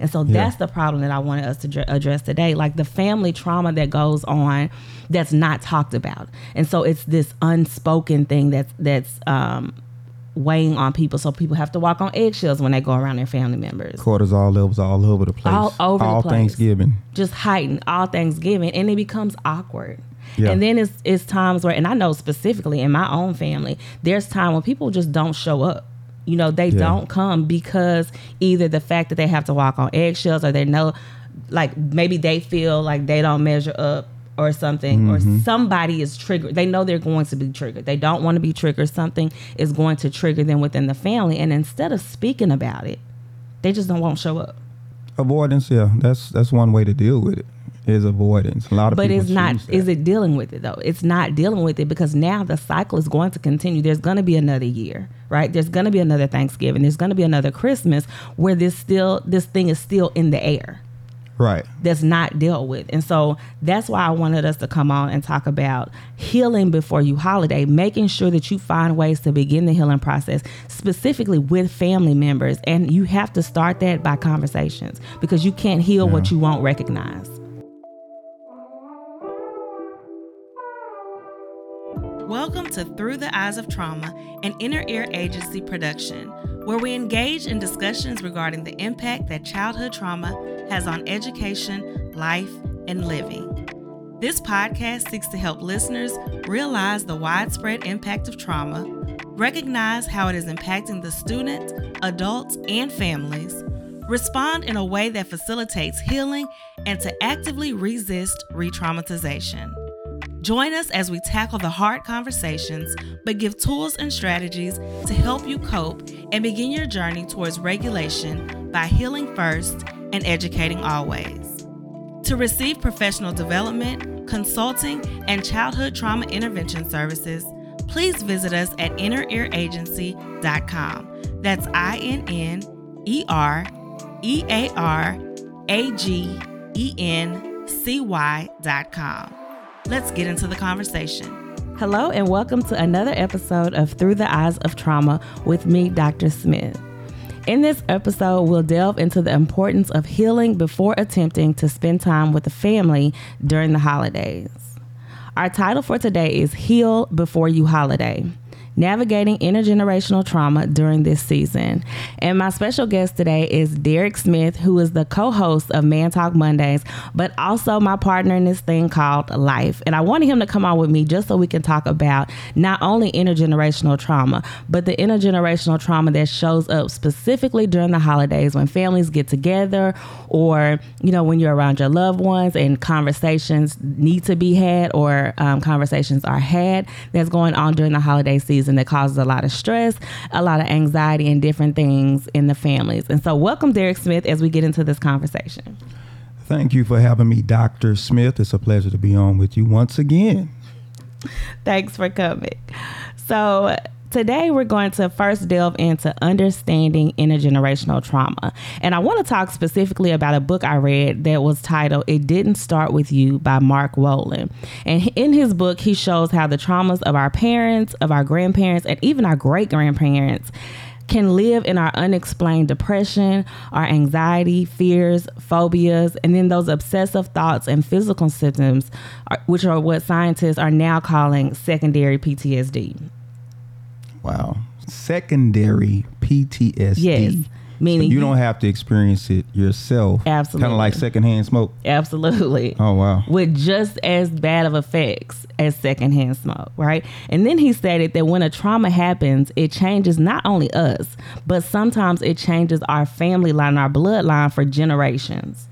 And so yeah. that's the problem that I wanted us to dr- address today. Like the family trauma that goes on that's not talked about. And so it's this unspoken thing that's, that's, um, weighing on people. So people have to walk on eggshells when they go around their family members. Cortisol levels all over the place. All over all the place. Thanksgiving. Just heightened all Thanksgiving. And it becomes awkward. Yeah. And then it's it's times where, and I know specifically in my own family, there's time when people just don't show up. You know, they yeah. don't come because either the fact that they have to walk on eggshells or they know, like maybe they feel like they don't measure up or something mm-hmm. or somebody is triggered. They know they're going to be triggered. They don't want to be triggered. Something is going to trigger them within the family. And instead of speaking about it they just don't won't show up. Avoidance yeah. That's that's one way to deal with it is avoidance. A lot of but it's not. Is it dealing with it though? It's not dealing with it because now the cycle is going to continue. There's going to be another year, right? There's going to be another Thanksgiving. There's going to be another Christmas where this still this thing is still in the air, right? That's not dealt with, and so that's why I wanted us to come on and talk about healing before you holiday, making sure that you find ways to begin the healing process specifically with family members, and you have to start that by conversations because you can't heal yeah. what you won't recognize. Welcome to Through the Eyes of Trauma, an inner ear agency production, where we engage in discussions regarding the impact that childhood trauma has on education, life, and living. This podcast seeks to help listeners realize the widespread impact of trauma, recognize how it is impacting the student, adults, and families, respond in a way that facilitates healing, and to actively resist re traumatization. Join us as we tackle the hard conversations, but give tools and strategies to help you cope and begin your journey towards regulation by healing first and educating always. To receive professional development, consulting, and childhood trauma intervention services, please visit us at innerearagency.com. That's I N N E R E A R A G E N C Y.com. Let's get into the conversation. Hello, and welcome to another episode of Through the Eyes of Trauma with me, Dr. Smith. In this episode, we'll delve into the importance of healing before attempting to spend time with the family during the holidays. Our title for today is Heal Before You Holiday navigating intergenerational trauma during this season. And my special guest today is Derrick Smith, who is the co host of Man Talk Mondays, but also my partner in this thing called Life. And I wanted him to come on with me just so we can talk about not only intergenerational trauma, but the intergenerational trauma that shows up specifically during the holidays when families get together or, you know, when you're around your loved ones and conversations need to be had or um, conversations are had that's going on during the holiday season and that causes a lot of stress, a lot of anxiety, and different things in the families. And so, welcome, Derrick Smith, as we get into this conversation. Thank you for having me, Dr. Smith. It's a pleasure to be on with you once again. Thanks for coming. So, Today, we're going to first delve into understanding intergenerational trauma. And I want to talk specifically about a book I read that was titled It Didn't Start With You by Mark Wolynn. And in his book, he shows how the traumas of our parents, of our grandparents, and even our great grandparents can live in our unexplained depression, our anxiety, fears, phobias, and then those obsessive thoughts and physical symptoms, uh, which are what scientists are now calling secondary PTSD. Wow. Secondary PTSD. Yes. Meaning so you don't have to experience it yourself. Absolutely. Kind of like secondhand smoke. Absolutely. Oh wow. With just as bad of effects as secondhand smoke, right? And then he stated that when a trauma happens, it changes not only us, but sometimes it changes our family line, our bloodline for generations.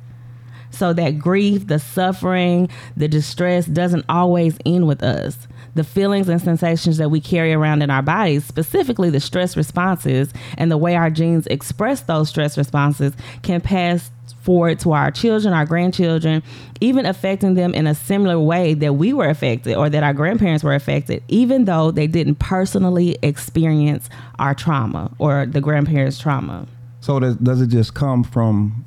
So that grief, the suffering, the distress doesn't always end with us the feelings and sensations that we carry around in our bodies, specifically the stress responses and the way our genes express those stress responses, can pass forward to our children, our grandchildren, even affecting them in a similar way that we were affected or that our grandparents were affected, even though they didn't personally experience our trauma or the grandparents' trauma. So does, does it just come from?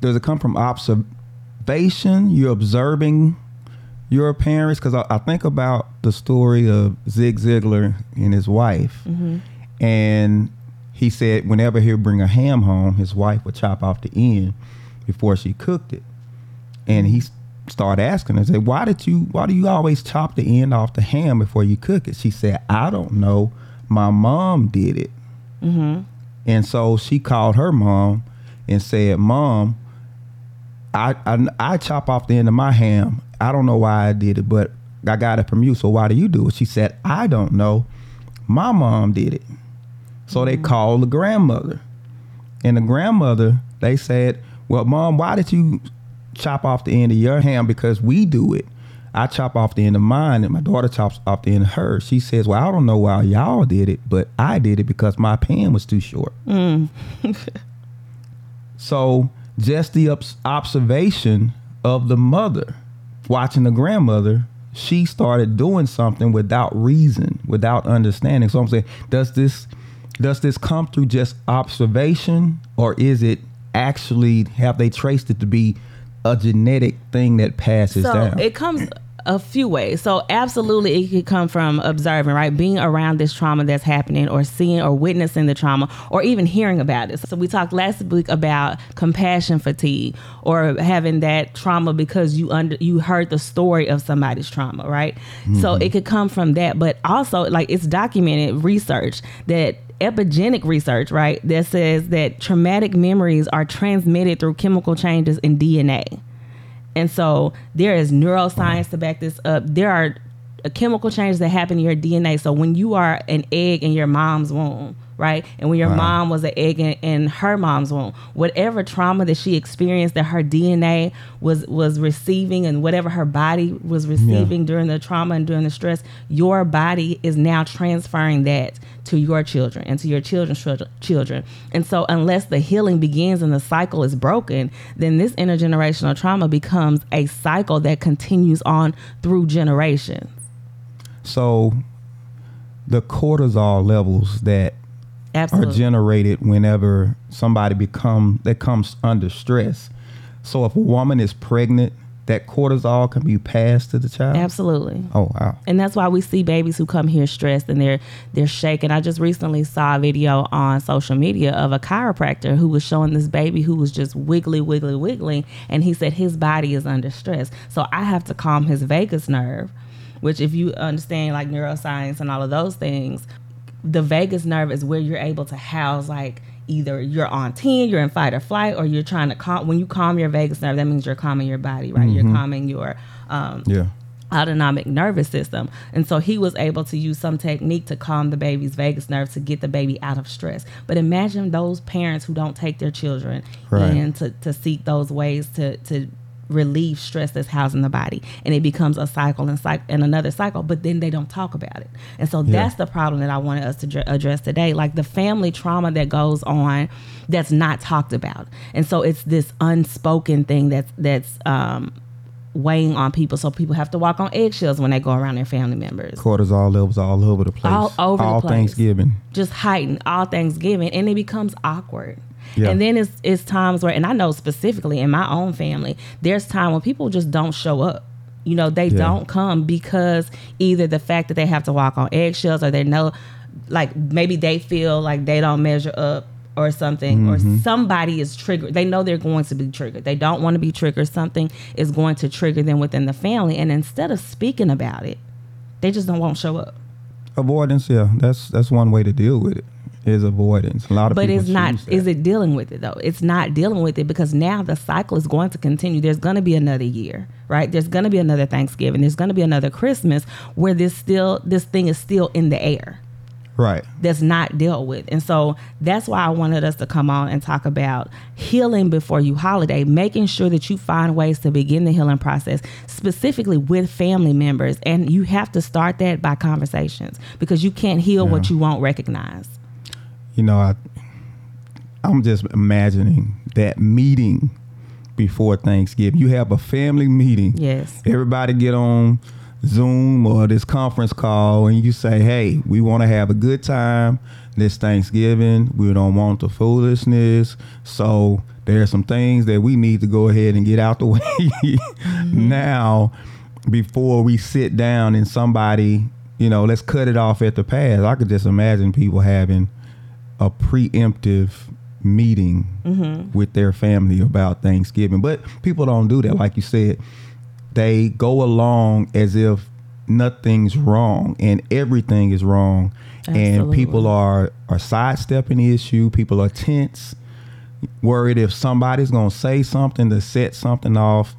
Does it come from observation? You're observing your parents because I, I, think about the story of Zig Ziglar and his wife, mm-hmm. and he said whenever he'd bring a ham home, his wife would chop off the end before she cooked it. And he started asking her, said, Why did you why do you always chop the end off the ham before you cook it? She said, I don't know. My mom did it. Mm-hmm. And so she called her mom and said, Mom, I, I I chop off the end of my ham. I don't know why I did it, but I got it from you. So why do you do it? She said, I don't know. My mom did it. So they called the grandmother. And the grandmother, they said, Well, mom, why did you chop off the end of your hand? Because we do it. I chop off the end of mine, and my daughter chops off the end of hers. She says, Well, I don't know why y'all did it, but I did it because my pen was too short. Mm. so just the observation of the mother watching the grandmother she started doing something without reason without understanding. So i'm saying does this does this come through just observation or is it actually have they traced it to be a genetic thing that passes so down? it comes a few ways. So absolutely it could come from observing, right? Being around this trauma that's happening or seeing or witnessing the trauma or even hearing about it. So we talked last week about compassion fatigue or having that trauma because you under you heard the story of somebody's trauma, right? Mm-hmm. So it could come from that, but also like it's documented research that epigenetic research, right, that says that traumatic memories are transmitted through chemical changes in DNA. And so there is neuroscience to back this up. There are chemical changes that happen in your DNA. So when you are an egg in your mom's womb, right? And when your wow. mom was an egg in, in, her mom's womb, whatever trauma that she experienced that her DNA was was receiving and whatever her body was receiving yeah. during the trauma and during the stress, your body is now transferring that to your children and to your children's children. And so unless the healing begins and the cycle is broken, then this intergenerational trauma becomes a cycle that continues on through generations. So the cortisol levels that Absolutely. are generated whenever somebody become that comes under stress. So if a woman is pregnant, that cortisol can be passed to the child. Absolutely. Oh wow. And that's why we see babies who come here stressed and they're they're shaking. I just recently saw a video on social media of a chiropractor who was showing this baby who was just wiggly, wiggly, wiggling, and he said his body is under stress. So I have to calm his vagus nerve. Which, if you understand like neuroscience and all of those things, the vagus nerve is where you're able to house like either you're on 10 you're in fight or flight or you're trying to calm when you calm your vagus nerve that means you're calming your body right mm-hmm. you're calming your um, yeah autonomic nervous system. And so he was able to use some technique to calm the baby's vagus nerve to get the baby out of stress. But imagine those parents who don't take their children right. and to, to seek those ways to, to relieve stress that's housing the body. And it becomes a cycle and cycle and another cycle but then they don't talk about it. And so yeah. that's the problem that i wanted us to dr- address today like the family trauma that goes on that's not talked about. And so it's this unspoken thing that's that's um, weighing on people. So people have to walk on eggshells when they go around their family members. Cortisol levels all over the place. All over all the place. thanksgiving. Just heightened. All thanksgiving. And it becomes awkward yeah. And then it's it's times where, and I know specifically in my own family, there's time when people just don't show up. You know, they yeah. don't come because either the fact that they have to walk on eggshells, or they know, like maybe they feel like they don't measure up or something mm-hmm. or somebody is triggered they know they're going to be triggered they don't want to be triggered something is going to trigger them within the family and instead of speaking about it they just don't won't show up avoidance yeah that's that's one way to deal with it is avoidance. A lot of but it's not. Is it dealing with it though? It's not dealing with it because now the cycle is going to continue. There's going to be another year, right? There's going to be another Thanksgiving. There's going to be another Christmas where this still this thing is still in the air. Right. That's not dealt with. And so that's why I wanted us to come on and talk about healing before you holiday, making sure that you find ways to begin the healing process, specifically with family members. And you have to start that by conversations because you can't heal yeah. what you won't recognize you know, I I'm just imagining that meeting before Thanksgiving. You have a family meeting. Yes. Everybody get on Zoom or this conference call and you say, "Hey, we want to have a good time this Thanksgiving. We don't want the foolishness. So there are some things that we need to go ahead and get out the way mm-hmm. now before we sit down and somebody, you know, let's cut it off at the pass." I could just imagine people having a preemptive meeting Mm-hmm. with their family about Thanksgiving. But people don't do that. Like you said, they go along as if nothing's wrong and everything is wrong. And people are, are sidestepping the issue. People are tense, worried if somebody's going to say something to set something off.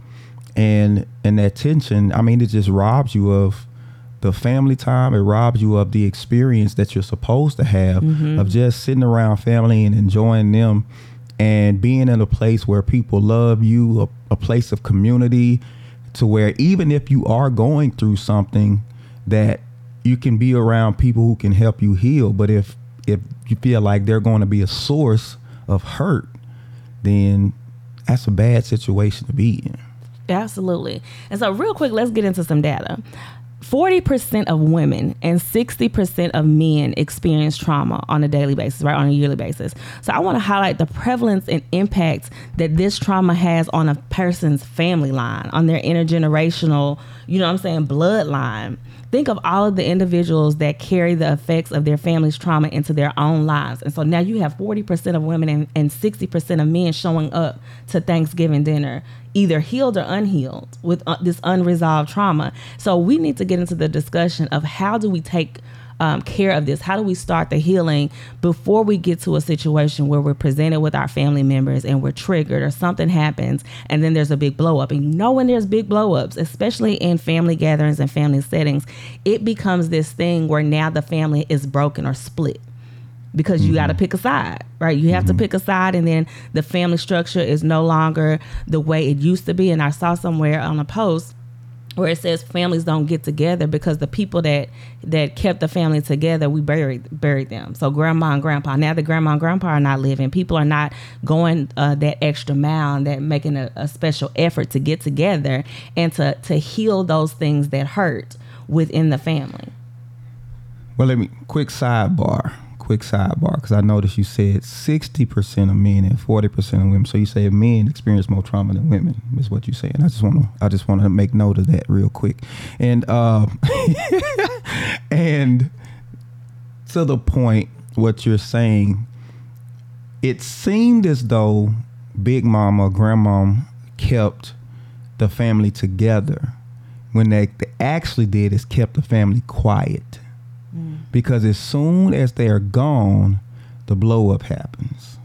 And, and that tension, I mean, it just robs you of the family time. It robs you of the experience that you're supposed to have mm-hmm. of just sitting around family and enjoying them and being in a place where people love you, a, a place of community, to where even if you are going through something, that you can be around people who can help you heal. But if if you feel like they're going to be a source of hurt, then that's a bad situation to be in. Absolutely. And so, real quick, let's get into some data. 40% of women and 60% of men experience trauma on a daily basis, right? On a yearly basis. So, I want to highlight the prevalence and impact that this trauma has on a person's family line, on their intergenerational, you know what I'm saying, bloodline. Think of all of the individuals that carry the effects of their family's trauma into their own lives. And so now you have 40% of women and, and 60% of men showing up to Thanksgiving dinner, either healed or unhealed with uh, this unresolved trauma. So we need to get into the discussion of how do we take um, care of this? How do we start the healing before we get to a situation where we're presented with our family members and we're triggered or something happens and then there's a big blow up? And you know, when there's big blow ups, especially in family gatherings and family settings, it becomes this thing where now the family is broken or split because you got to pick a side, right? You have to pick a side, and then the family structure is no longer the way it used to be. And I saw somewhere on a post where it says families don't get together because the people that that kept the family together we buried buried them. So grandma and grandpa now the grandma and grandpa are not living. People are not going uh, that extra mile and that making a, a special effort to get together and to to heal those things that hurt within the family. Well, let me quick sidebar. Quick sidebar, because I noticed you said sixty percent of men and forty percent of women. So you say men experience more trauma than women is what you're saying. I just want to, I just want to make note of that real quick, and uh, and to the point, what you're saying, it seemed as though Big Mama, Grandma kept the family together when they, they actually did is kept the family quiet because as soon as they are gone, the blow up happens.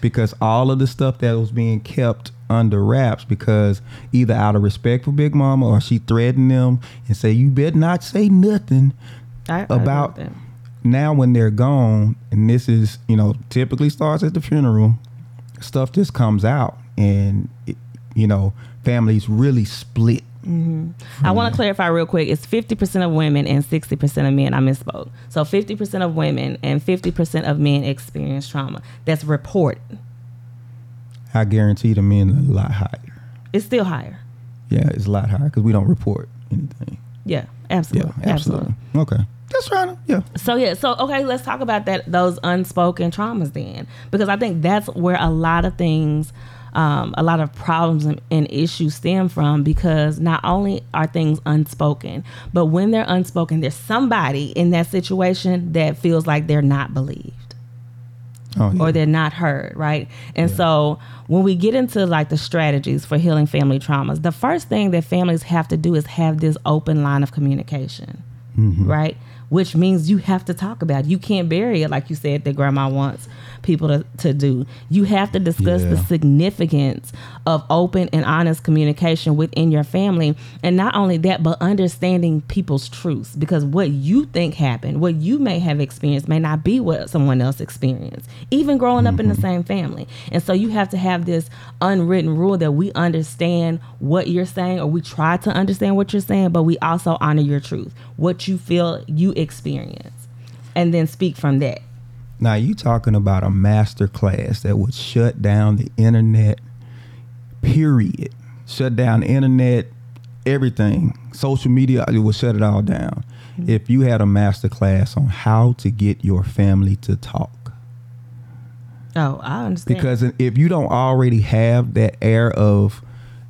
Because all of the stuff that was being kept under wraps, because either out of respect for Big Mama or she threatened them and say, "You better not say nothing." I, I About- that. Now, when they're gone, and this is you know typically starts at the funeral, stuff just comes out, and it, you know families really split. Mm-hmm. I want to clarify real quick. It's 50% of women and 60% of men. I misspoke. So 50% of women and 50% of men experience trauma. That's reported. I guarantee the men are a lot higher. It's still higher. Yeah, it's a lot higher because we don't report anything. Yeah, Yeah, absolutely. absolutely. Okay, just right. Yeah, So yeah, so okay, let's talk about that those unspoken traumas then, because I think that's where a lot of things, um, a lot of problems and, and issues stem from. Because not only are things unspoken, but when they're unspoken, there's somebody in that situation that feels like they're not believed. oh, yeah. or they're not heard, right? And so when we get into like the strategies for healing family traumas, the first thing that families have to do is have this open line of communication, right? Which means you have to talk about it. You can't bury it like you said that grandma wants people to, to do. You have to discuss the significance of open and honest communication within your family. And not only that, but understanding people's truths. Because what you think happened, what you may have experienced, may not be what someone else experienced, even growing up in the mm-hmm. same family. And so you have to have this unwritten rule that we understand what you're saying, or we try to understand what you're saying, but we also honor your truth, what you feel you experience, and then speak from that. Now you talking about a master class that would shut down the internet. Period. Shut down internet, everything, social media. It would shut it all down. Mm-hmm. If you had a master class on how to get your family to talk, Oh, I understand. because if you don't already have that air of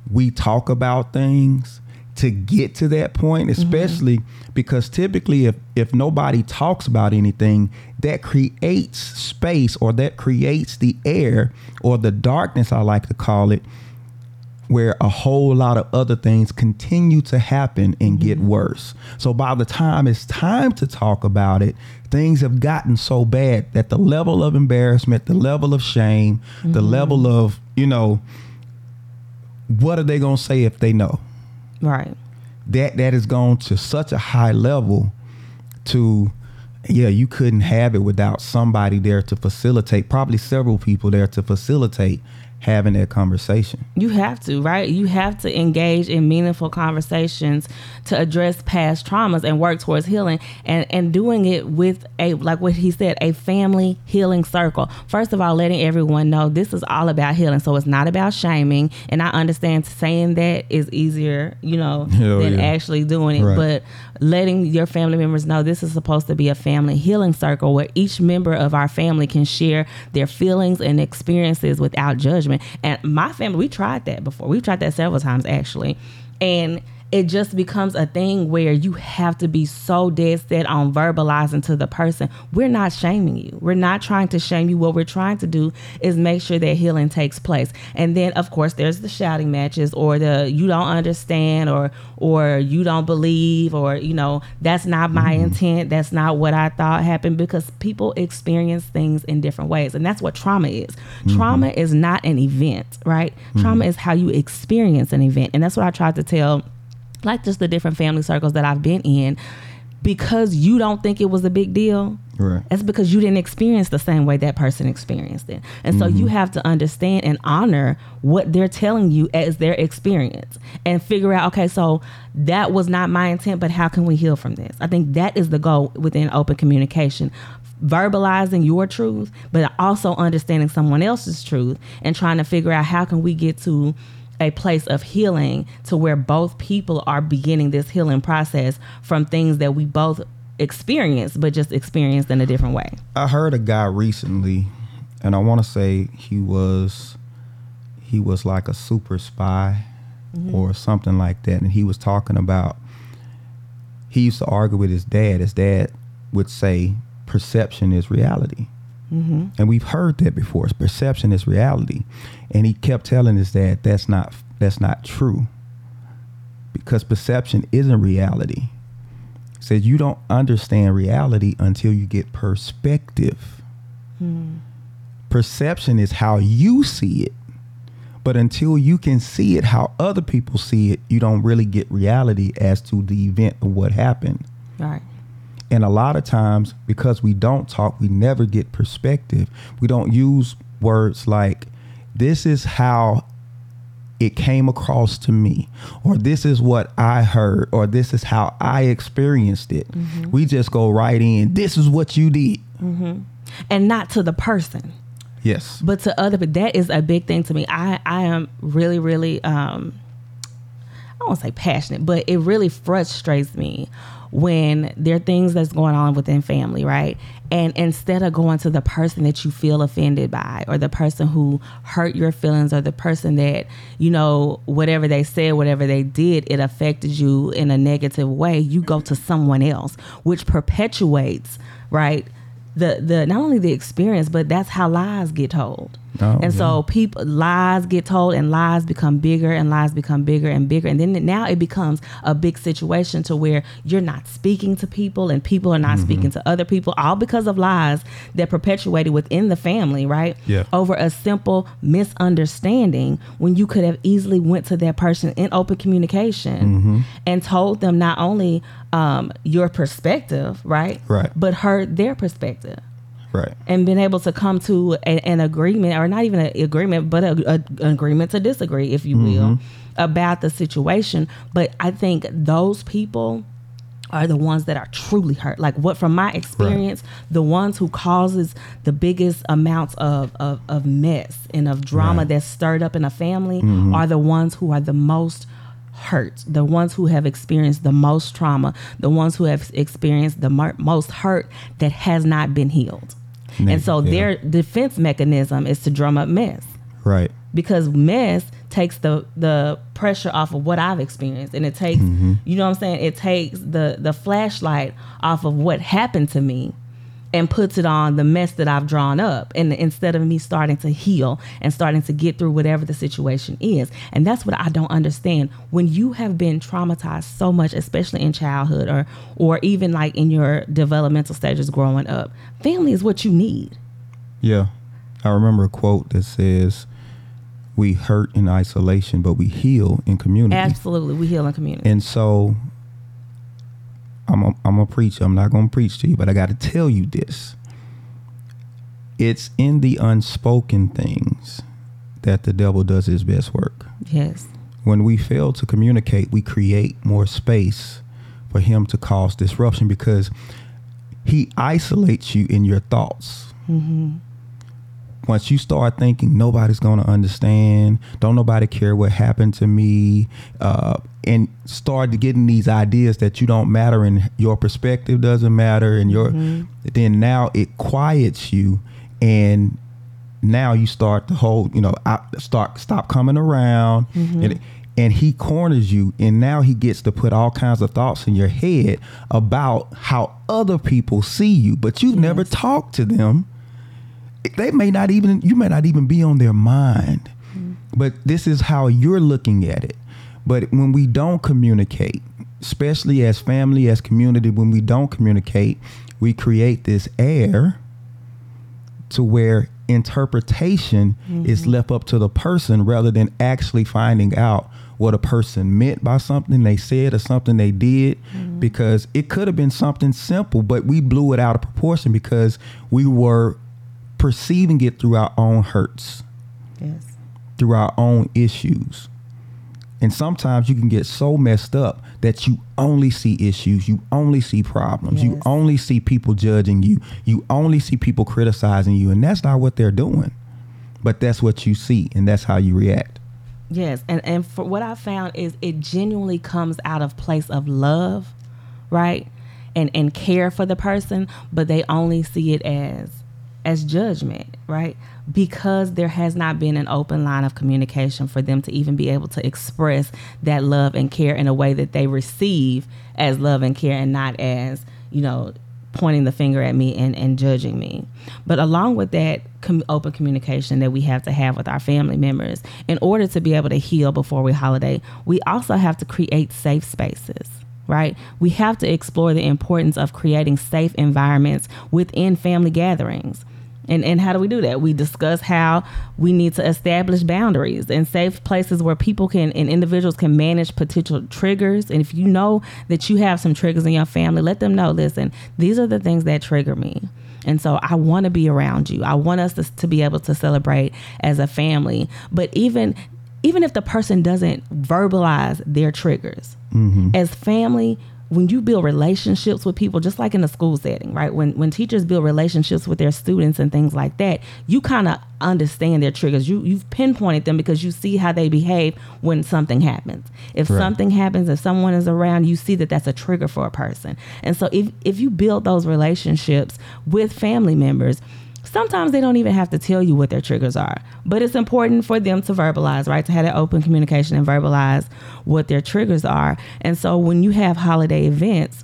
we talk about things to get to that point, Mm-hmm. especially because typically if if nobody talks about anything, that creates space or that creates the air or the darkness I like to call it where a whole lot of other things continue to happen and get worse. So by the time it's time to talk about it, things have gotten so bad that the level of embarrassment, the level of shame, the level of, you know, what are they going to say if they know? Right. That that has gone to such a high level to yeah, you couldn't have it without somebody there to facilitate, probably several people there to facilitate having that conversation. You have to, right? You have to engage in meaningful conversations to address past traumas and work towards healing and and doing it with a like what he said, a family healing circle. First of all, letting everyone know this is all about healing. So it's not about shaming. And I understand saying that is easier, you know, Hell than yeah. actually doing it. Right. But letting your family members know this is supposed to be a family healing circle where each member of our family can share their feelings and experiences without judgment. And my family, we tried that before. We've tried that several times actually. And it just becomes a thing where you have to be so dead set on verbalizing to the person. We're not shaming you. We're not trying to shame you. What we're trying to do is make sure that healing takes place. And then of course there's the shouting matches or the you don't understand or or you don't believe or you know that's not my mm-hmm. intent. That's not what I thought happened because people experience things in different ways. And that's what trauma is. Mm-hmm. Trauma is not an event, right? Trauma mm-hmm. is how you experience an event. And that's what I tried to tell like just the different family circles that I've been in, because you don't think it was a big deal. Right. That's because you didn't experience the same way that person experienced it. And so you mm-hmm. have to understand and honor what they're telling you as their experience and figure out, okay, so that was not my intent, but how can we heal from this? I think that is the goal within open communication. Verbalizing your truth, but also understanding someone else's truth and trying to figure out how can we get to a place of healing to where both people are beginning this healing process from things that we both experienced, but just experienced in a different way. I heard a guy recently, and I want to say he was he was like a super spy mm-hmm. or something like that, and he was talking about he used to argue with his dad. His dad would say perception is reality. Mm-hmm. And we've heard that before. Perception is reality. And he kept telling us that that's not that's not true. Because perception isn't reality. He said you don't understand reality until you get perspective. Mm-hmm. Perception is how you see it. But until you can see it how other people see it, you don't really get reality as to the event of what happened. Right. And a lot of times, because we don't talk, we never get perspective. We don't use words like, this is how it came across to me, or this is what I heard, or this is how I experienced it. We just go right in, this is what you did. And not to the person. Yes. but to other but that is a big thing to me i i am really really um i don't say passionate but it really frustrates me when there are things that's going on within family right? And instead of going to the person that you feel offended by or the person who hurt your feelings or the person that you know whatever they said whatever they did it affected you in a negative way you go to someone else which perpetuates right the the not only the experience but that's how lies get told Oh, and so people lies get told and lies become bigger and lies become bigger and bigger and then now it becomes a big situation to where you're not speaking to people and people are not Mm-hmm. speaking to other people all because of lies that perpetuated within the family right Yeah. over a simple misunderstanding when you could have easily went to that person in open communication Mm-hmm. and told them not only um, your perspective right Right. but heard their perspective Right. and been able to come to a, an agreement or not even an agreement but a, a- an agreement to disagree if you will mm-hmm. about the situation. But i think those people are the ones that are truly hurt. Like what from my experience the ones who causes the biggest amounts of, of, of mess and of drama Right. that's stirred up in a family mm-hmm. are the ones who are the most hurt the ones who have experienced the most trauma the ones who have experienced the most hurt that has not been healed and so Yeah. their defense mechanism is to drum up mess Right. because mess takes the the pressure off of what I've experienced and it takes mm-hmm. you know what I'm saying it takes the the flashlight off of what happened to me and puts it on the mess that I've drawn up. And instead of me starting to heal and starting to get through whatever the situation is. And that's what I don't understand. When you have been traumatized so much especially in childhood or or even like in your developmental stages growing up family is what you need. Yeah. I remember a quote that says we hurt in isolation but we heal in community. Absolutely. We heal in community. And so I'm a, I'm a preacher. I'm not going to preach to you, but I got to tell you this. It's in the unspoken things that the devil does his best work. Yes. When we fail to communicate, we create more space for him to cause disruption because he isolates you in your thoughts. Mm-hmm once you start thinking nobody's going to understand, don't nobody care what happened to me, uh, and start getting these ideas that you don't matter and your perspective doesn't matter, and your mm-hmm. then now it quiets you, and now you start to whole you know start stop coming around, mm-hmm. and and he corners you, and now he gets to put all kinds of thoughts in your head about how other people see you, but you've yes. never talked to them they may not even you may not even be on their mind mm-hmm. but this is how you're looking at it but when we don't communicate especially as family as community when we don't communicate we create this air to where interpretation mm-hmm. is left up to the person rather than actually finding out what a person meant by something they said or something they did mm-hmm. because it could have been something simple but we blew it out of proportion because we were perceiving it through our own hurts. Yes. Through our own issues. And sometimes you can get so messed up that you only see issues, you only see problems, yes. you only see people judging you, you only see people criticizing you, and that's not what they're doing. But that's what you see, and that's how you react. Yes, and and for what I found is it genuinely comes out of place of love, right? And and care for the person, but they only see it as as judgment, right? Because there has not been an open line of communication for them to even be able to express that love and care in a way that they receive as love and care and not as, you know, pointing the finger at me and, and judging me. But along with that com- open communication that we have to have with our family members, in order to be able to heal before we holiday, we also have to create safe spaces right? We have to explore the importance of creating safe environments within family gatherings. And, and how do we do that? We discuss how we need to establish boundaries and safe places where people can and individuals can manage potential triggers. And if you know that you have some triggers in your family, let them know listen, these are the things that trigger me. And so I want to be around you. I want us to, to be able to celebrate as a family. But even even if the person doesn't verbalize their triggers, mm-hmm. as family, when you build relationships with people, just like in a school setting, right? When when teachers build relationships with their students and things like that, you kind of understand their triggers. You you've pinpointed them because you see how they behave when something happens. If right. something happens, if someone is around, you see that that's a trigger for a person. And so if if you build those relationships with family members, sometimes they don't even have to tell you what their triggers are but it's important for them to verbalize right to have that open communication and verbalize what their triggers are and so when you have holiday events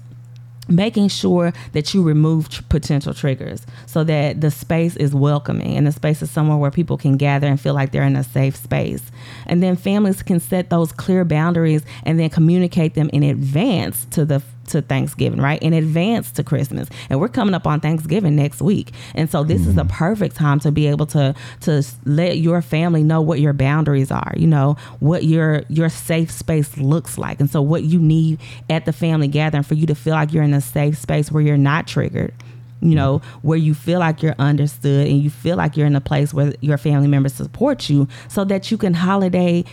making sure that you remove tr- potential triggers so that the space is welcoming and the space is somewhere where people can gather and feel like they're in a safe space. And then families can set those clear boundaries and then communicate them in advance to the to Thanksgiving, right? In advance to Christmas. And we're coming up on Thanksgiving next week. And so this mm-hmm. is the perfect time to be able to to let your family know what your boundaries are, you know, what your your safe space looks like. And so what you need at the family gathering for you to feel like you're in a safe space where you're not triggered you know, where you feel like you're understood and you feel like you're in a place where your family members support you so that you can holiday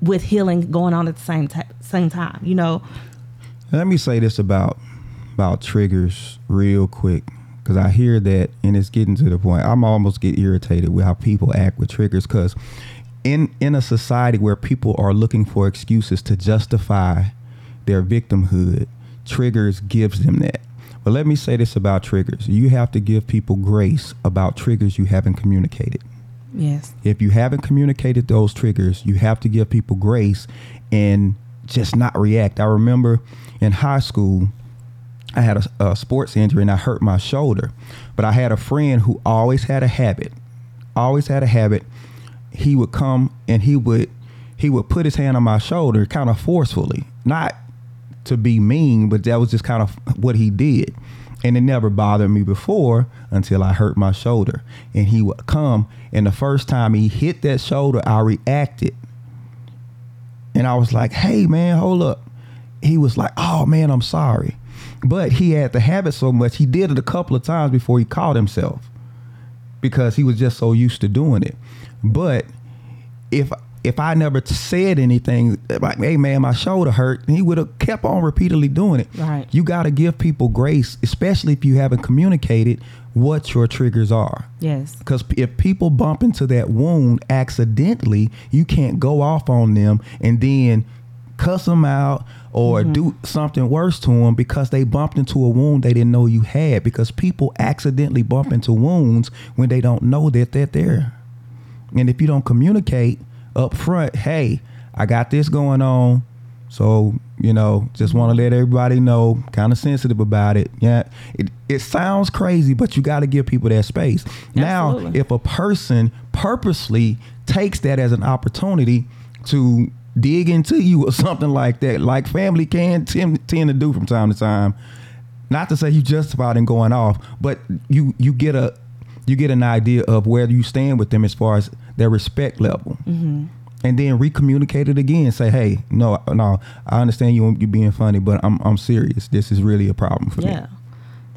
with healing going on at the same t- same time, you know. Let me say this about about triggers real quick because I hear that and it's getting to the point. I'm almost get irritated with how people act with triggers because in in a society where people are looking for excuses to justify their victimhood, triggers gives them that. But let me say this about triggers. You have to give people grace about triggers you haven't communicated. Yes. If you haven't communicated those triggers, you have to give people grace and just not react. I remember in high school, I had a, a, sports injury and I hurt my shoulder. But I had a friend who always had a habit, always had a habit. He would come and he would he would put his hand on my shoulder kind of forcefully, not to be mean, but that was just kind of what he did. And it never bothered me before until I hurt my shoulder. And he would come, and the first time he hit that shoulder, I reacted. And I was like, hey, man, hold up. He was like, oh, man, I'm sorry. But he had the habit so much, he did it a couple of times before he caught himself because he was just so used to doing it. But if if I never said anything like, "Hey man, my shoulder hurt," he would have kept on repeatedly doing it. Right. You got to give people grace, especially if you haven't communicated what your triggers are. Yes. Because if people bump into that wound accidentally, you can't go off on them and then cuss them out or mm-hmm. do something worse to them because they bumped into a wound they didn't know you had because people accidentally bump into wounds when they don't know that they're there. And if you don't communicate up front, hey, I got this going on. So, you know, just want to let everybody know, kind of sensitive about it. Yeah. It, it sounds crazy, but you got to give people that space. Absolutely. Now, if a person purposely takes that as an opportunity to dig into you or something like that, like family can tend, tend to do from time to time. Not to say you justified in going off, but you you get a you get an idea of where you stand with them as far as their respect level. Mm-hmm. And then recommunicate it again. Say, hey, no, no, I understand you you being funny, but I'm I'm serious. This is really a problem for yeah. me. Yeah,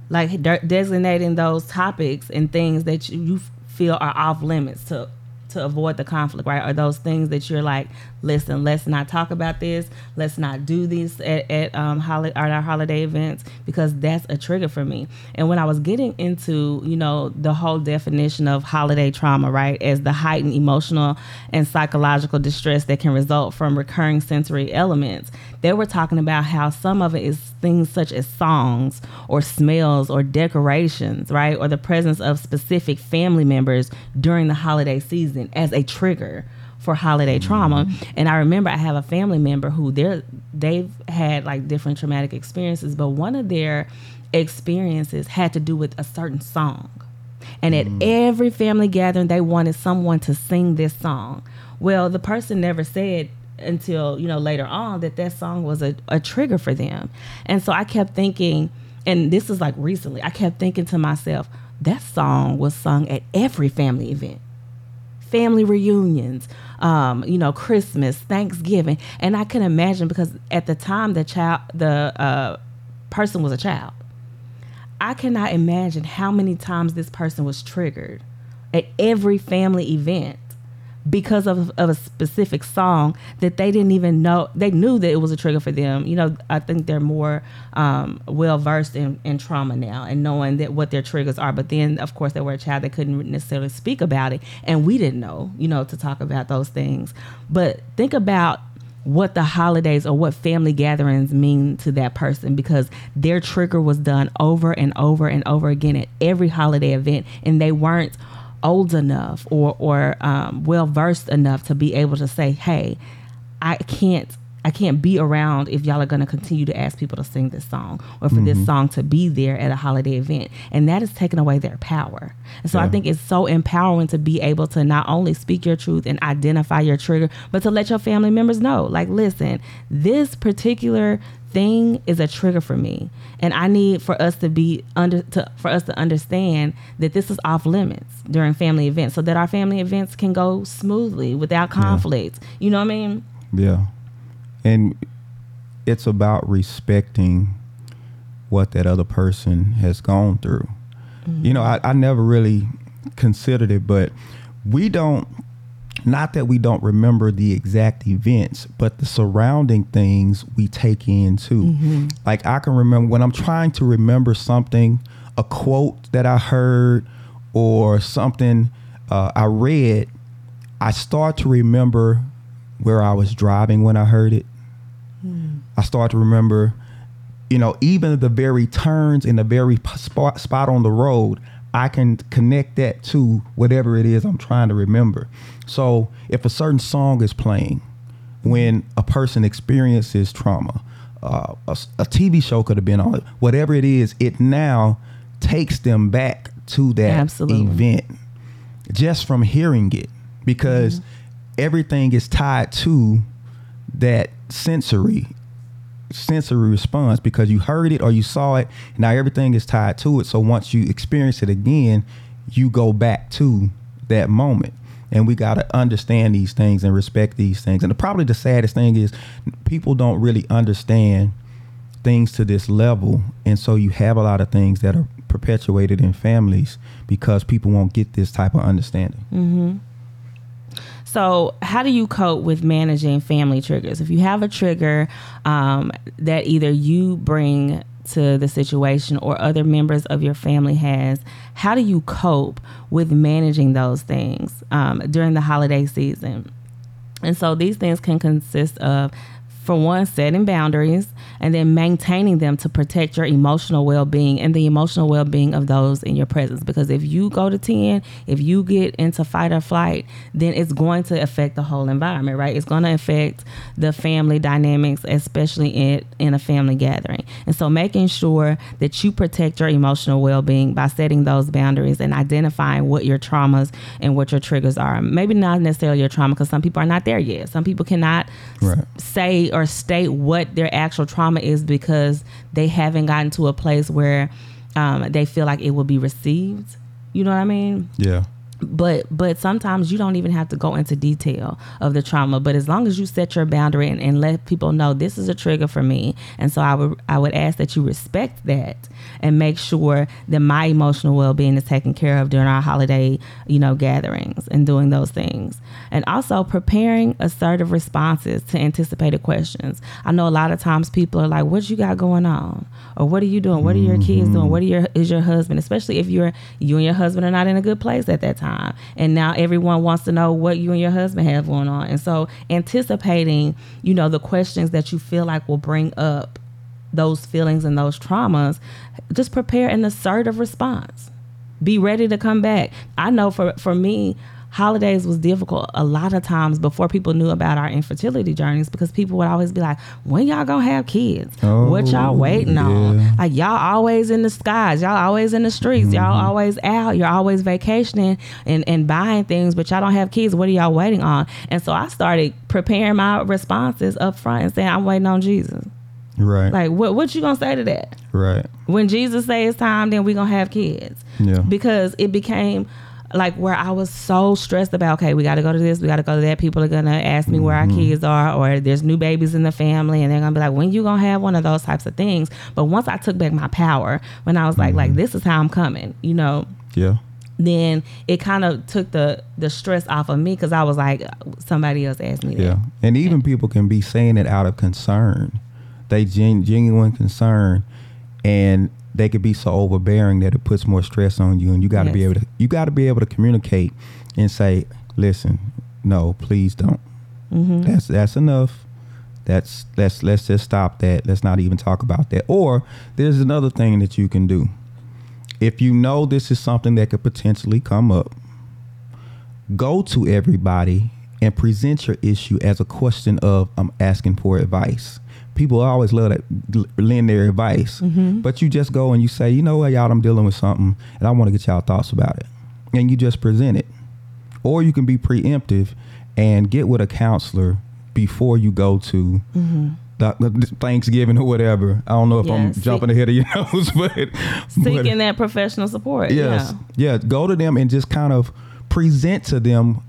like de- designating those topics and things that you, you feel are off limits to to avoid the conflict, right? Are those things that you're like, listen, let's not talk about this, let's not do this at, at um holiday at our holiday events because that's a trigger for me. And when I was getting into, you know, the whole definition of holiday trauma, right, as the heightened emotional and psychological distress that can result from recurring sensory elements, they were talking about how some of it is things such as songs or smells or decorations, right? Or the presence of specific family members during the holiday season as a trigger for holiday trauma. Mm-hmm. And I remember I have a family member who they're they've had like different traumatic experiences, but one of their experiences had to do with a certain song. And at mm. every family gathering, they wanted someone to sing this song. Well, the person never said until you know later on that that song was a, a trigger for them. And so i kept thinking and this is like recently i kept thinking to myself that song was sung at every family event. Family reunions um, you know christmas thanksgiving. And i can imagine because at the time the child the uh, person was a child. I cannot imagine how many times this person was triggered at every family event because of, of a specific song that they didn't even know they knew that it was a trigger for them. You know i think they're more um, well versed in, in trauma now and knowing that what their triggers are. But then of course they were a child they couldn't necessarily speak about it and we didn't know you know to talk about those things. But think about what the holidays or what family gatherings mean to that person because their trigger was done over and over and over again at every holiday event and they weren't old enough or or um, well versed enough to be able to say, "Hey, I can't." I can't be around if y'all are going to continue to ask people to sing this song or for mm-hmm. this song to be there at a holiday event. And that is taking away their power. And so yeah. I think it's so empowering to be able to not only speak your truth and identify your trigger, but to let your family members know like, listen, this particular thing is a trigger for me. And i need for us to be under to, for us to understand that this is off limits during family events so that our family events can go smoothly without conflict. Yeah. you know what i mean? Yeah. And it's about respecting what that other person has gone through. Mm-hmm. you know I, I never really considered it but we don't not that we don't remember the exact events, but the surrounding things we take in too. Mm-hmm. Like I can remember when I'm trying to remember something, a quote that I heard or something uh, I read, I start to remember where I was driving when I heard it. Mm. I start to remember, you know, even the very turns in the very spot, spot on the road. I can connect that to whatever it is I'm trying to remember. So if a certain song is playing when a person experiences trauma, uh, a, a, TV show could have been on it. Whatever it is, it now takes them back to that Absolutely. event just from hearing it because mm-hmm. everything is tied to that sensory sensory response because you heard it or you saw it. Now everything is tied to it. So once you experience it again you go back to that moment. And we got to understand these things and respect these things. And the, probably the saddest thing is people don't really understand things to this level. And so you have a lot of things that are perpetuated in families because people won't get this type of understanding. Mm-hmm. So, how do you cope with managing family triggers? If you have a trigger um, that either you bring to the situation or other members of your family has, how do you cope with managing those things um, during the holiday season? And so these things can consist of for one, setting boundaries and then maintaining them to protect your emotional well being and the emotional well being of those in your presence. Because if you go to 10, if you get into fight or flight, then it's going to affect the whole environment, right? It's going to affect the family dynamics, especially in, in a family gathering. And so making sure that you protect your emotional well being by setting those boundaries and identifying what your traumas and what your triggers are. Maybe not necessarily your trauma, because some people are not there yet. Some people cannot right. say or state what their actual trauma is because they haven't gotten to a place where um, they feel like it will be received. You know what I mean? Yeah but but sometimes you don't even have to go into detail of the trauma but as long as you set your boundary and, and let people know this is a trigger for me and so i would i would ask that you respect that and make sure that my emotional well-being is taken care of during our holiday you know gatherings and doing those things. And also preparing assertive responses to anticipated questions. I know a lot of times people are like what you got going on? or what are you doing? What are your kids doing? Mm-hmm. What are your is your husband? Especially if you're you and your husband are not in a good place at that time time. And now everyone wants to know what you and your husband have going on. And so anticipating, you know, the questions that you feel like will bring up those feelings and those traumas, just prepare an assertive response. Be ready to come back. I know for for me, holidays was difficult a lot of times before people knew about our infertility journeys because people would always be like, when y'all gonna have kids? Oh, what y'all oh, waiting yeah. on? Like y'all always in the skies, y'all always in the streets, mm-hmm. y'all always out, you're always vacationing and, and buying things, but y'all don't have kids. What are y'all waiting on? And so I started preparing my responses up front and saying, I'm waiting on Jesus. Right. Like what what you gonna say to that? Right. When Jesus says it's time, then we gonna have kids. Yeah. Because it became like where I was so stressed about, okay, we got to go to this, we got to go to that. People are gonna ask me where mm-hmm. our kids are, or there's new babies in the family, and they're gonna be like, when you gonna have one of those types of things? But once I took back my power, when I was like, mm-hmm. like this is how I'm coming, you know? Yeah. Then it kind of took the the stress off of me because I was like, somebody else asked me. Yeah, and even and, people can be saying it out of concern, they gen- genuine concern, and they could be so overbearing that it puts more stress on you and you got to yes. be able to you got to be able to communicate and say listen no please don't. Mm-hmm. that's that's enough. That's let's let's just stop that. Let's not even talk about that. Or there's another thing that you can do. If you know this is something that could potentially come up go to everybody and present your issue as a question of i'm asking for advice people always love to lend their advice, mm-hmm. but you just go and you say, you know what, y'all, I'm dealing with something, and I want to get y'all thoughts about it, and you just present it, or you can be preemptive and get with a counselor before you go to. Mm-hmm. The, Thanksgiving or whatever. I don't know if yeah, I'm jumping ahead of your nose, but seeking but, that professional support. Yes, yeah. yeah. Go to them and just kind of present to them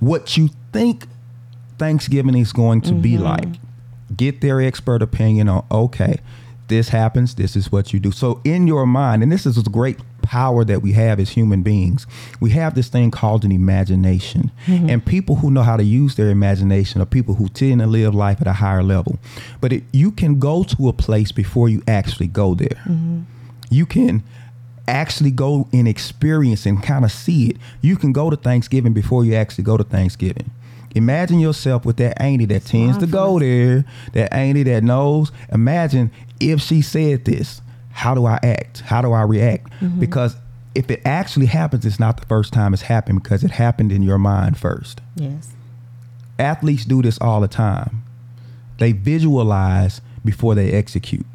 what you think Thanksgiving is going to mm-hmm. be like get their expert opinion on okay this happens this is what you do. So in your mind and this is a great power that we have as human beings we have this thing called an imagination. Mm-hmm. and people who know how to use their imagination are people who tend to live life at a higher level. But it, you can go to a place before you actually go there. Mm-hmm. you can actually go and experience and kind of see it. You can go to thanksgiving before you actually go to thanksgiving Imagine yourself with that auntie that tends to go there, that auntie that knows. Imagine if she said this, how do I act? How do I react? Mm-hmm. Because if it actually happens, it's not the first time it's happened because it happened in your mind first. Yes. Athletes do this all the time. They visualize before they execute.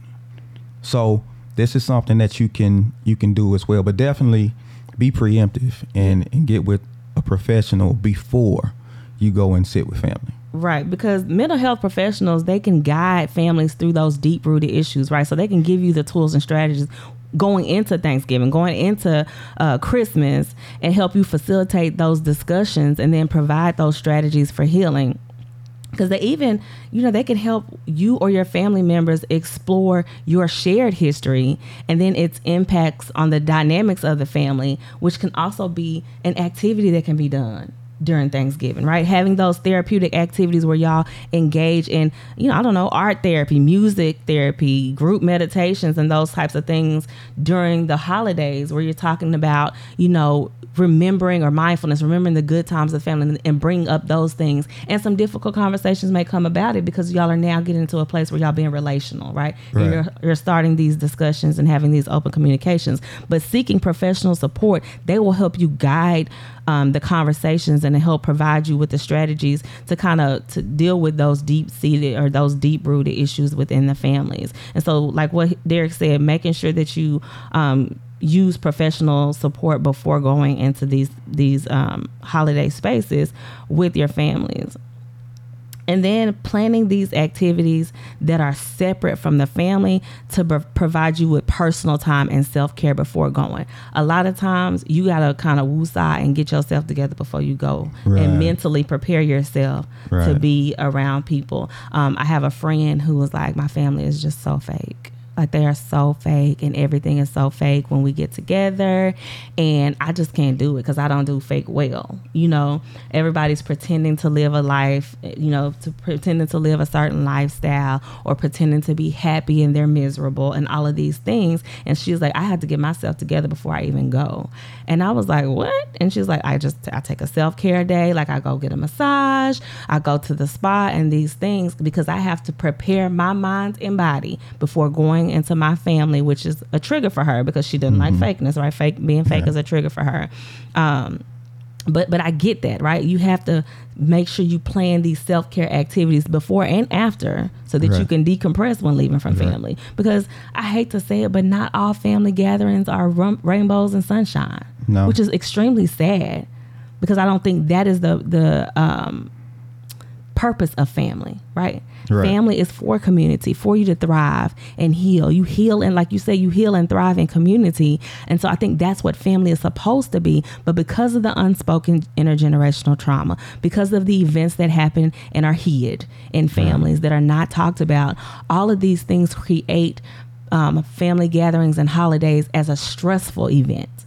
So this is something that you can you can do as well. But definitely be preemptive and, and get with a professional before you go and sit with family. Right, because mental health professionals they can guide families through those deep rooted issues, right? So they can give you the tools and strategies going into Thanksgiving, going into uh, Christmas, and help you facilitate those discussions and then provide those strategies for healing because they even you know they can help you or your family members explore your shared history and then its impacts on the dynamics of the family which can also be an activity that can be done during Thanksgiving, right? Having those therapeutic activities where y'all engage in, you know, I don't know, art therapy, music therapy, group meditations, and those types of things during the holidays where you're talking about, you know, remembering or mindfulness, remembering the good times of the family and bringing up those things. And some difficult conversations may come about it because y'all are now getting into a place where y'all being relational, right? right. You're, you're starting these discussions and having these open communications. But seeking professional support, they will help you guide um, the conversations and help provide you with the strategies to kind of to deal with those deep seated or those deep rooted issues within the families. And so, like what Derrick said, making sure that you um, use professional support before going into these these um, holiday spaces with your families and then planning these activities that are separate from the family to b- provide you with personal time and self-care before going a lot of times you got to kind of woosah and get yourself together before you go right. and mentally prepare yourself right. to be around people um, i have a friend who was like my family is just so fake like they are so fake and everything is so fake when we get together. And I just can't do it because I don't do fake well. You know, everybody's pretending to live a life, you know, to pretending to live a certain lifestyle or pretending to be happy and they're miserable and all of these things. And she's like, I had to get myself together before I even go. And I was like, what? And she's like, I just, I take a self care day. Like I go get a massage, I go to the spa and these things because I have to prepare my mind and body before going into my family, which is a trigger for her because she doesn't mm-hmm. like fakeness, right? Fake being fake is a trigger for her. Um, but but I get that, right? You have to make sure you plan these self care activities before and after, so that right. you can decompress when leaving from right. family. Because I hate to say it, but not all family gatherings are rum- rainbows and sunshine, no. which is extremely sad. Because I don't think that is the the um, purpose of family, right? Right. Family is for community, for you to thrive and heal. You heal and like you say, you heal and thrive in community. And so I think that's what family is supposed to be. But because of the unspoken intergenerational trauma, because of the events that happen and are hid in families right. that are not talked about, all of these things create um, family gatherings and holidays as a stressful event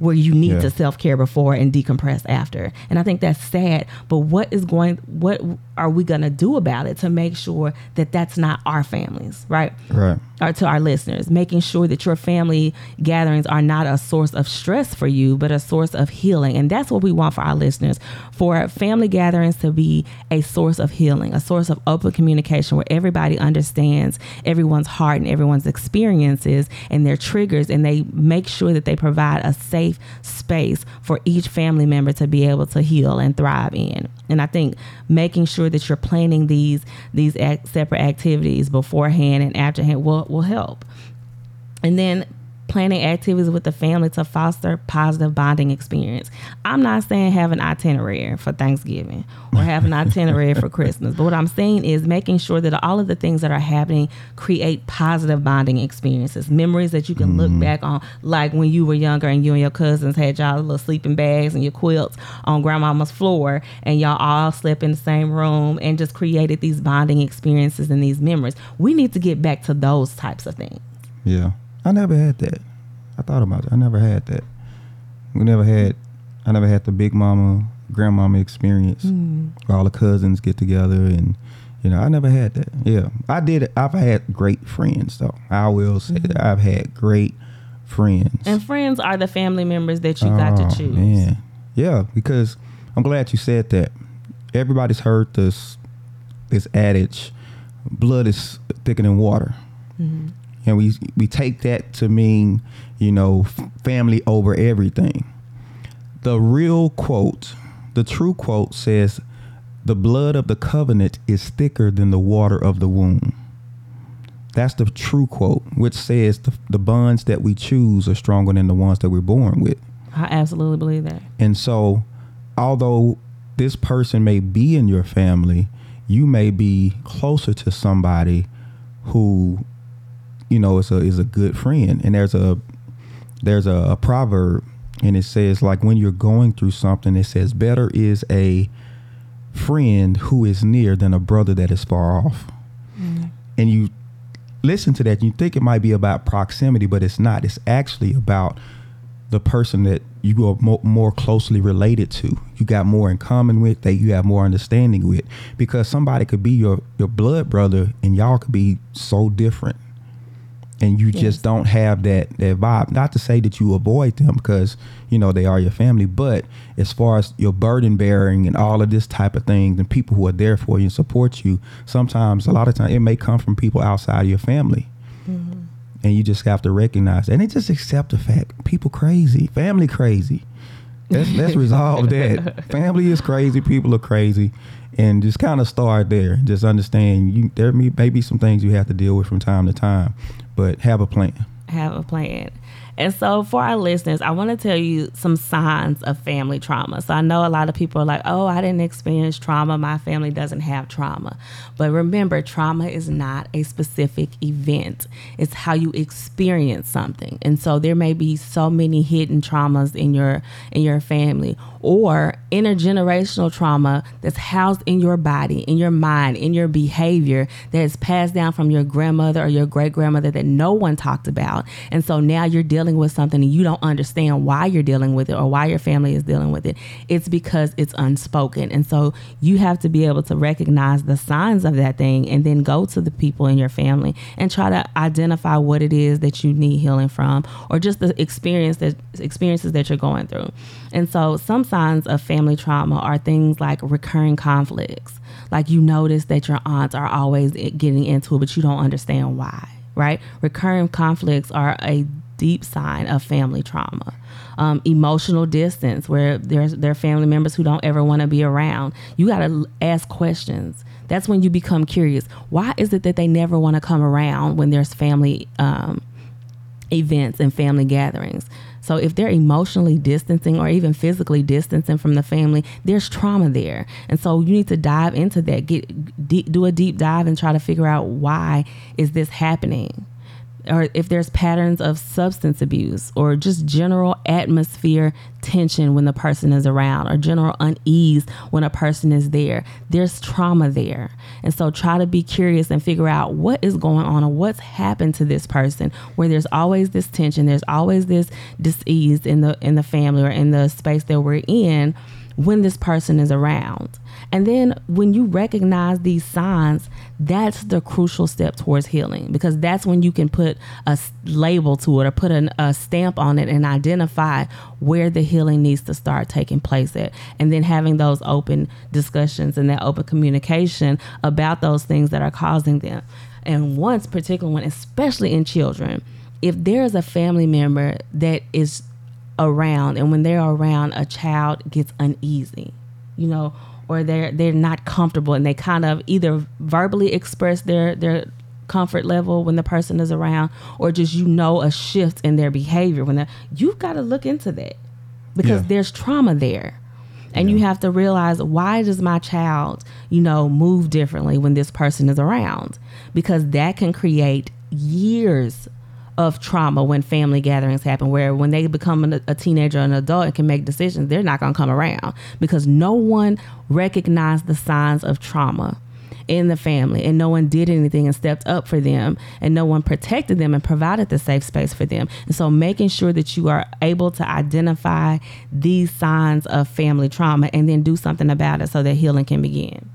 where you need yeah. to self care before and decompress after. And I think that's sad. But what is going? What are we going to do about it to make sure that that's not our families, right? Right. Or to our listeners, making sure that your family gatherings are not a source of stress for you, but a source of healing. And that's what we want for our listeners for family gatherings to be a source of healing, a source of open communication where everybody understands everyone's heart and everyone's experiences and their triggers, and they make sure that they provide a safe space for each family member to be able to heal and thrive in. And I think making sure that you're planning these these act, separate activities beforehand and afterhand will will help. And then planning activities with the family to foster positive bonding experience. I'm not saying have an itinerary for Thanksgiving or have an itinerary for Christmas, but what I'm saying is making sure that all of the things that are happening create positive bonding experiences, memories that you can mm-hmm. look back on, like when you were younger and you and your cousins had y'all little sleeping bags and your quilts on grandmama's floor and y'all all slept in the same room and just created these bonding experiences and these memories. We need to get back to those types of things. Yeah. I never had that. I thought about it. I never had that. We never had. I never had the big mama, grandmama experience. Mm. Where all the cousins get together and. You know, I never had that. Yeah, I did. I've had great friends, though. I will say mm-hmm. that I've had great friends. And friends are the family members that you oh, got to oh, choose. Man. Yeah, because I'm glad you said that. Everybody's heard this this adage, blood is thicker than water. Mm-hmm. And we we take that to mean, you know, family over everything. The real quote, the true quote says, the blood of the covenant is thicker than the water of the womb. That's the true quote, which says the, the bonds that we choose are stronger than the ones that we're born with. I absolutely believe that. And so, although this person may be in your family, you may be closer to somebody who, you know, is a is a good friend. And there's a there's a, a proverb, and it says like when you're going through something, it says better is a friend who is near than a brother that is far off. Mm. And you listen to that, you think it might be about proximity, but it's not. It's actually about the person that you are mo- more closely related to. You got more in common with, that you have more understanding with. Because somebody could be your, your blood brother and y'all could be so different and you yes. just don't have that that vibe. Not to say that you avoid them because you know they are your family, but as far as your burden bearing and all of this type of things and people who are there for you and support you, sometimes a lot of times it may come from people outside of your family. Mm-hmm. And you just have to recognize that. and they just accept the fact people crazy, family crazy. Let's let's resolve that. Family is crazy, people are crazy, and just kind of start there. Just understand you there may, may be some things you have to deal with from time to time, but have a plan. Have a plan. And so, for our listeners, I want to tell you some signs of family trauma. So, I know a lot of people are like, oh, I didn't experience trauma. My family doesn't have trauma. But remember, trauma is not a specific event, it's how you experience something. And so, there may be so many hidden traumas in your in your family or intergenerational trauma that's housed in your body, in your mind, in your behavior that is passed down from your grandmother or your great grandmother that no one talked about. And so now you're dealing with something and you don't understand why you're dealing with it or why your family is dealing with it. It's because it's unspoken. And so you have to be able to recognize the signs of that thing and then go to the people in your family and try to identify what it is that you need healing from or just the experience that experiences that you're going through. And so some signs of family trauma are things like recurring conflicts. Like you notice that your aunts are always getting into it, but you don't understand why, right? Recurring conflicts are a deep sign of family trauma. Um, emotional distance, where there's there are family members who don't ever want to be around. You got to ask questions. That's when you become curious. Why is it that they never want to come around when there's family um, events and family gatherings? So if they're emotionally distancing or even physically distancing from the family, there's trauma there. And so you need to dive into that, get do a deep dive and try to figure out why is this happening? Or if there's patterns of substance abuse or just general atmosphere tension when the person is around or general unease when a person is there there's trauma there and so try to be curious and figure out what is going on or what's happened to this person where there's always this tension there's always this disease in the in the family or in the space that we're in when this person is around. And then when you recognize these signs, that's the crucial step towards healing because that's when you can put a label to it or put an, a stamp on it and identify where the healing needs to start taking place at. And then having those open discussions and that open communication about those things that are causing them. And once, particularly when, especially in children, if there is a family member that is around and when they're around a child gets uneasy you know or they're they're not comfortable and they kind of either verbally express their their comfort level when the person is around or just you know a shift in their behavior when you've got to look into that because yeah. there's trauma there and yeah. you have to realize why does my child you know move differently when this person is around because that can create years of trauma when family gatherings happen where when they become a, a teenager or an adult and can make decisions they're not going to come around because no one recognized the signs of trauma in the family and no one did anything and stepped up for them and no one protected them and provided the safe space for them. And so making sure that you are able to identify these signs of family trauma and then do something about it so that healing can begin.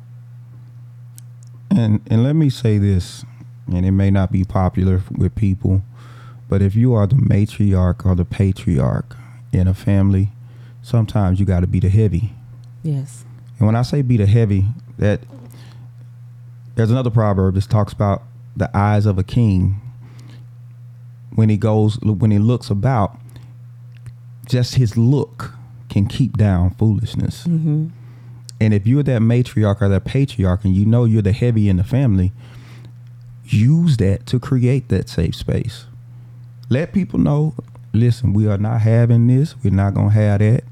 And and let me say this and it may not be popular with people but if you are the matriarch or the patriarch in a family, sometimes you got to be the heavy. Yes. And when I say be the heavy, that there's another proverb that talks about the eyes of a king when he goes when he looks about, just his look can keep down foolishness. Mm-hmm. And if you're that matriarch or that patriarch and you know you're the heavy in the family, use that to create that safe space. Let people know, listen, we are not having this, we're not going to have that,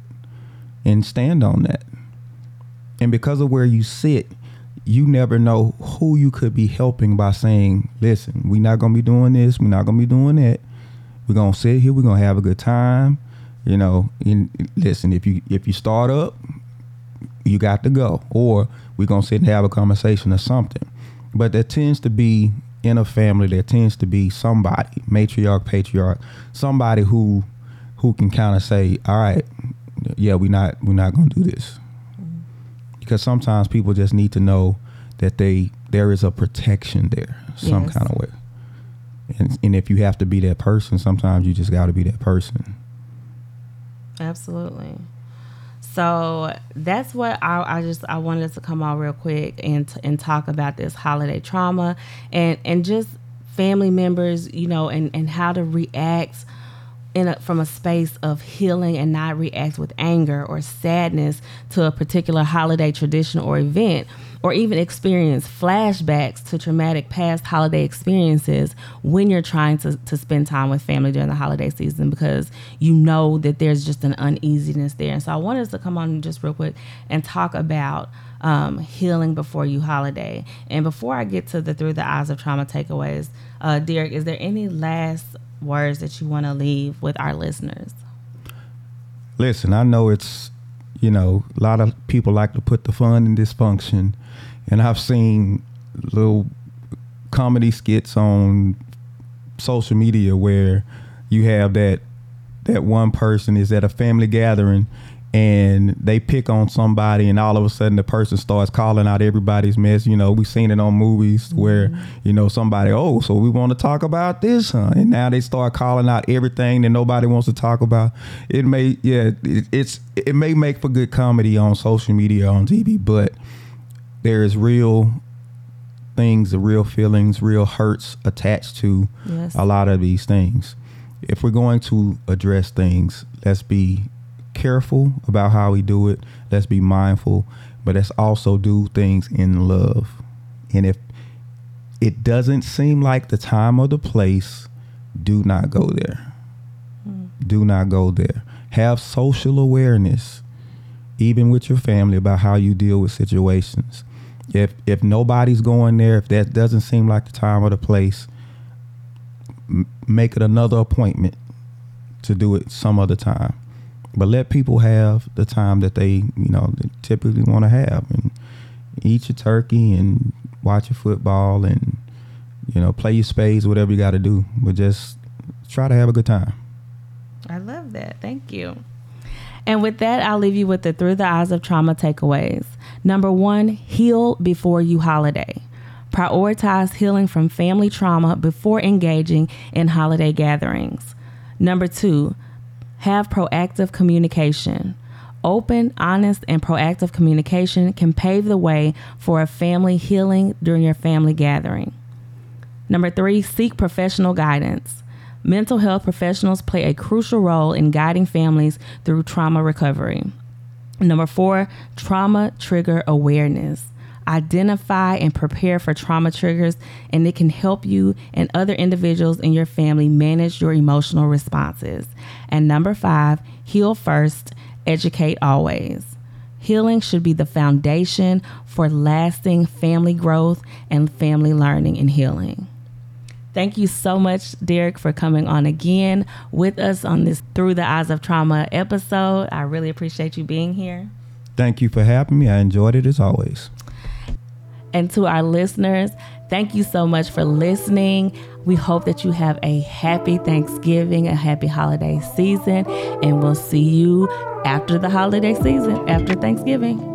and stand on that. And because of where you sit, you never know who you could be helping by saying, listen, we're not going to be doing this, we're not going to be doing that. We're going to sit here, we're going to have a good time. You know, and listen, if you if you start up, you got to go or we're going to sit and have a conversation or something. But there tends to be in a family there tends to be somebody, matriarch, patriarch, somebody who who can kind of say, "All right, yeah, we're not we're not going to do this." because sometimes people just need to know that they there is a protection there some Yes. kind of way and, and if you have to be that person sometimes you just got to be that person Absolutely. So that's what I, I just I wanted to come on real quick and and talk about this holiday trauma and and just family members, you know, and and how to react in a, from a space of healing and not react with anger or sadness to a particular holiday tradition or event or even experience flashbacks to traumatic past holiday experiences when you're trying to, to spend time with family during the holiday season because you know that there's just an uneasiness there. And so I wanted us to come on just real quick and talk about um, healing before you holiday. And before I get to the through the eyes of trauma takeaways, uh, Derrick, is there any last words that you want to leave with our listeners? listen i know it's you know a lot of people like to put the fun in dysfunction and i've seen little comedy skits on social media where you have that that one person is at a family gathering and they pick on somebody and all of a sudden the person starts calling out everybody's mess. You know we've seen it on movies mm-hmm. where you know somebody oh so we want to talk about this huh? And now they start calling out everything that nobody wants to talk about. It may yeah it, it's it may make for good comedy on social media on tv but there is real things the real feelings real hurts attached to Yes. a lot of these things. If we're going to address things let's be careful about how we do it. Let's be mindful but let's also do things in love. And if it doesn't seem like the time or the place do not go there. Hmm. Do not go there. Have social awareness even with your family about how you deal with situations if if nobody's going there if that doesn't seem like the time or the place m- make it another appointment to do it some other time but let people have the time that they you know they typically want to have and eat your turkey and watch your football and you know play your spades whatever you got to do but just try to have a good time I love that. Thank you. And with that, I'll leave you with the Through the Eyes of Trauma takeaways. Number one, heal before you holiday. Prioritize healing from family trauma before engaging in holiday gatherings. Number two, have proactive communication. Open, honest, and proactive communication can pave the way for a family healing during your family gathering. Number three, seek professional guidance. Mental health professionals play a crucial role in guiding families through trauma recovery. Number four, trauma trigger awareness. Identify and prepare for trauma triggers, and it can help you and other individuals in your family manage your emotional responses. And number five, heal first, educate always. Healing should be the foundation for lasting family growth and family learning and healing. Thank you so much, Derrick, for coming on again with us on this Through the Eyes of Trauma episode. I really appreciate you being here. thank you for having me i enjoyed it as always And to our listeners, thank you so much for listening. We hope that you have a happy Thanksgiving, a happy holiday season, and we'll see you after the holiday season, after Thanksgiving.